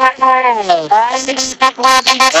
Ladies in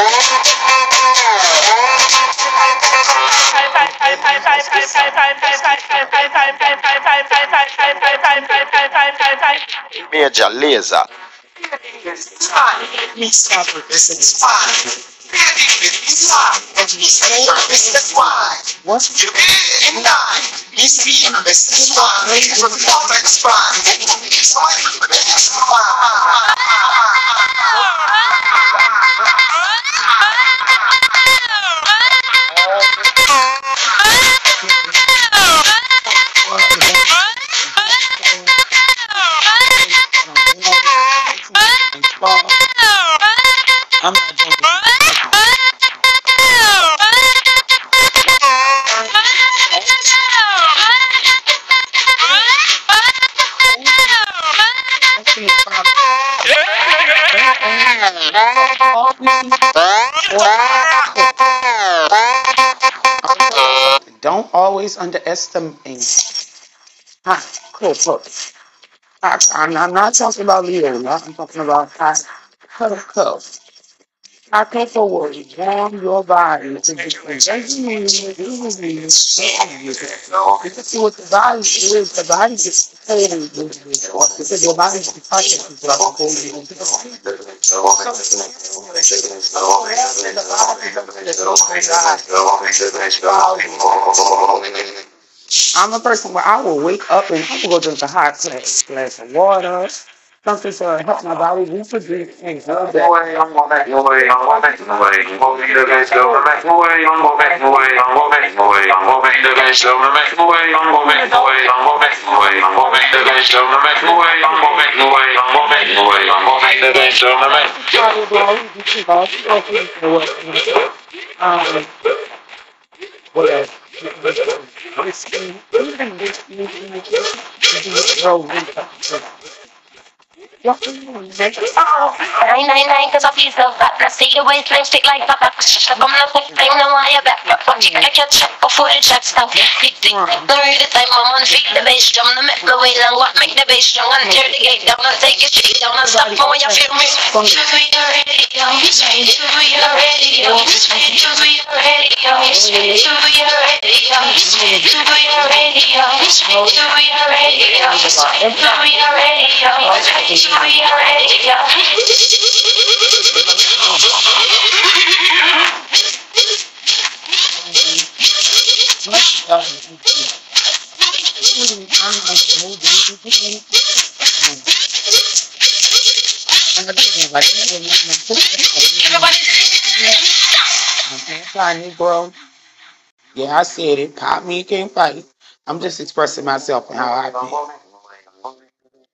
in line, always underestimate. Hi, cool, cool. I, I'm, I'm not talking about Leo. I'm talking about high, cool. I come forward, warm your body to different. Doesn't mean you do this. You can see what the body is. The body because is. I'm a person where I will wake up and I will go drink a hot glass, glass of water, Các cơ sở hấp là báo đúng phân gì ảnh giữa Ngồi ông bố mẹ ngồi ông bố mẹ ngồi ngồi đưa cái sớm nó mẹ ngồi ông bố mẹ ngồi ông bố mẹ ngồi ông bố nine nine nine, cause I feel so fat. I see your waistline stick like that. I'm not like time, no you back. You gotta catch before the track stop. Big thing, the real time, I'm on feel the bass drum. The make the way long, what make the bass strong. And tear the gate down, and take it straight down. And stop when you feel me. To your radio, to your radio, to your radio, to your radio, to your radio, to your radio, to your radio. We are ready go. Negro. Yeah, I said it. Caught me, can't fight. I'm just expressing myself and how I feel.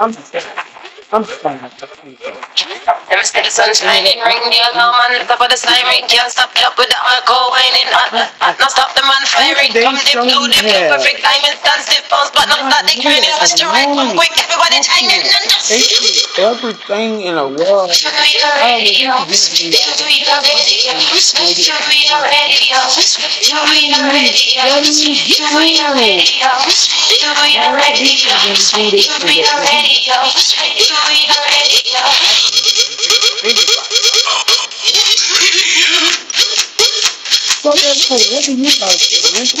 find me. I'm I'm see the sun shining, ring the alarm on the top of the siren. Can't stop it up with the alcohol whining. Uh, uh, no stop the man firing. Come dip, blue dip, the perfect diamond, dance dip, bounce, but not that they crying. It was to right, quick, everybody chiming. Everything in the world. So there's a revenue calculation.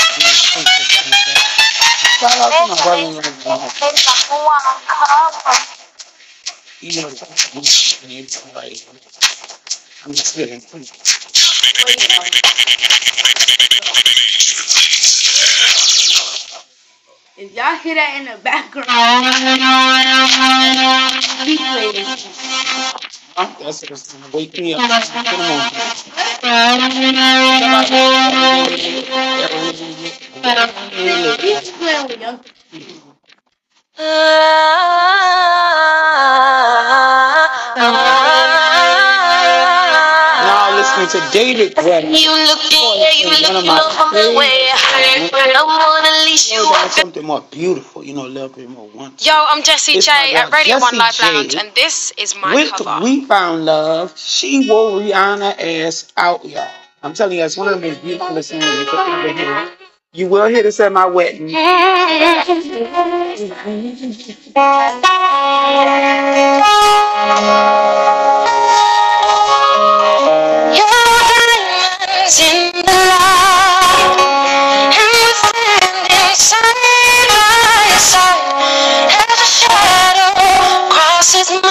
I don't So therefore, what do you like to mental time to get you in Stop. Shout out to my brother and you know, I'm just kidding. If y'all hear that in the background, this. That's just gonna wake me up. Come on. He's playing with young Now listening to David Brennan. You looking, yeah, you One of my over the way. favorite- I don't wanna leash you something more beautiful, you know, a little bit more one. Yo, I'm Jessie It's J at Radio One Live. Lounge, and this is my With cover. We Found Love, she wore Rihanna ass out, y'all. I'm telling you, it's one of the most beautiful songs you could ever hear. You will hear this at my wedding. Diamonds in the and we're standing side by side as shadow crosses mine.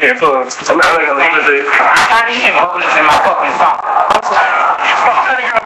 Yeah, for I'm not gonna leave it. I didn't even in my fucking phone. I'm sorry. No,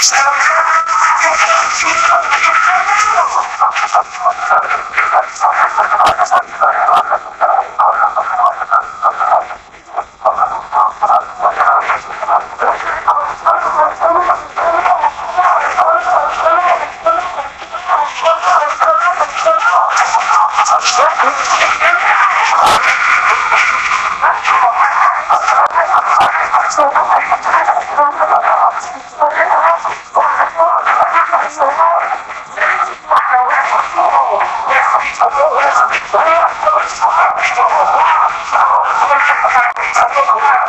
Thank you.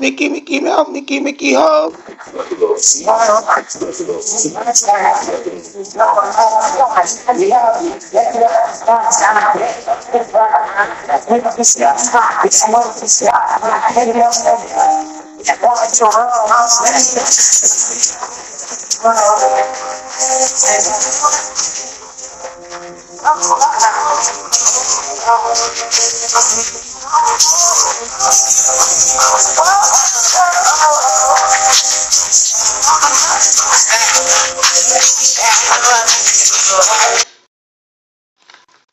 Mickey, Mickey Mouse, Mickey, Mickey Thank.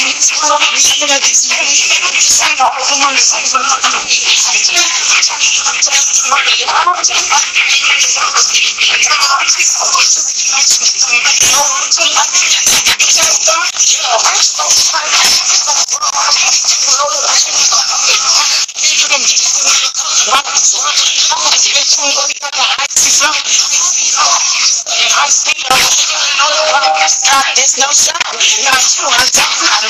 America. We have a carbon, we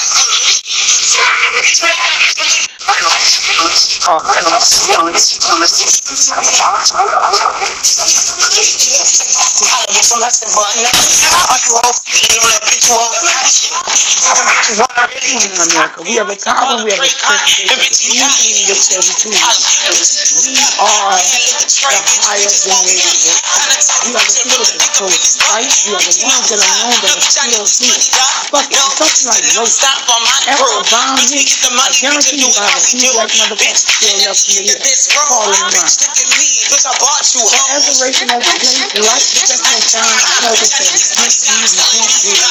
transportation. We need this every two weeks. We are the higher generated work. We are the people that are close right? We are the ones that are known that are still here. Fuck it, something like no Obama hit, I you I have a few black motherfuckers still left in the year calling around. And as a racial as a place, the light protection down and tell us that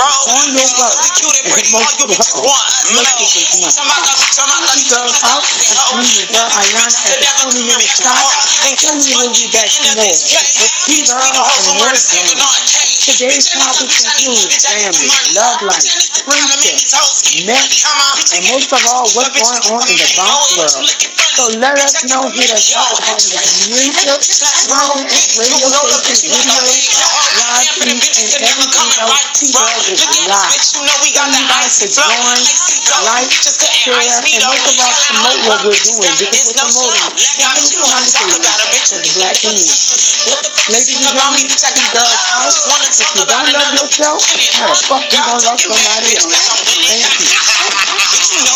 focus on your road. And the most of all, most of the one. Two girls out, and me, the girl Iyanah, and the only minute shot. Tony will be back tomorrow. With two girls and one game. Today's topic includes family, love life, friendship, mess, and most of all, what's going on in the bounce world. So let us know, hit us up on the music, comments, radio stations, videos, live feeds, and everything else is live. So you guys to join, like, share, and most of all, promote what we're doing because we're promoting family conversations for the black community. Ladies and gentlemen, you girls out. If you. don't love yourself, how the fuck you gonna love somebody else? Thank you.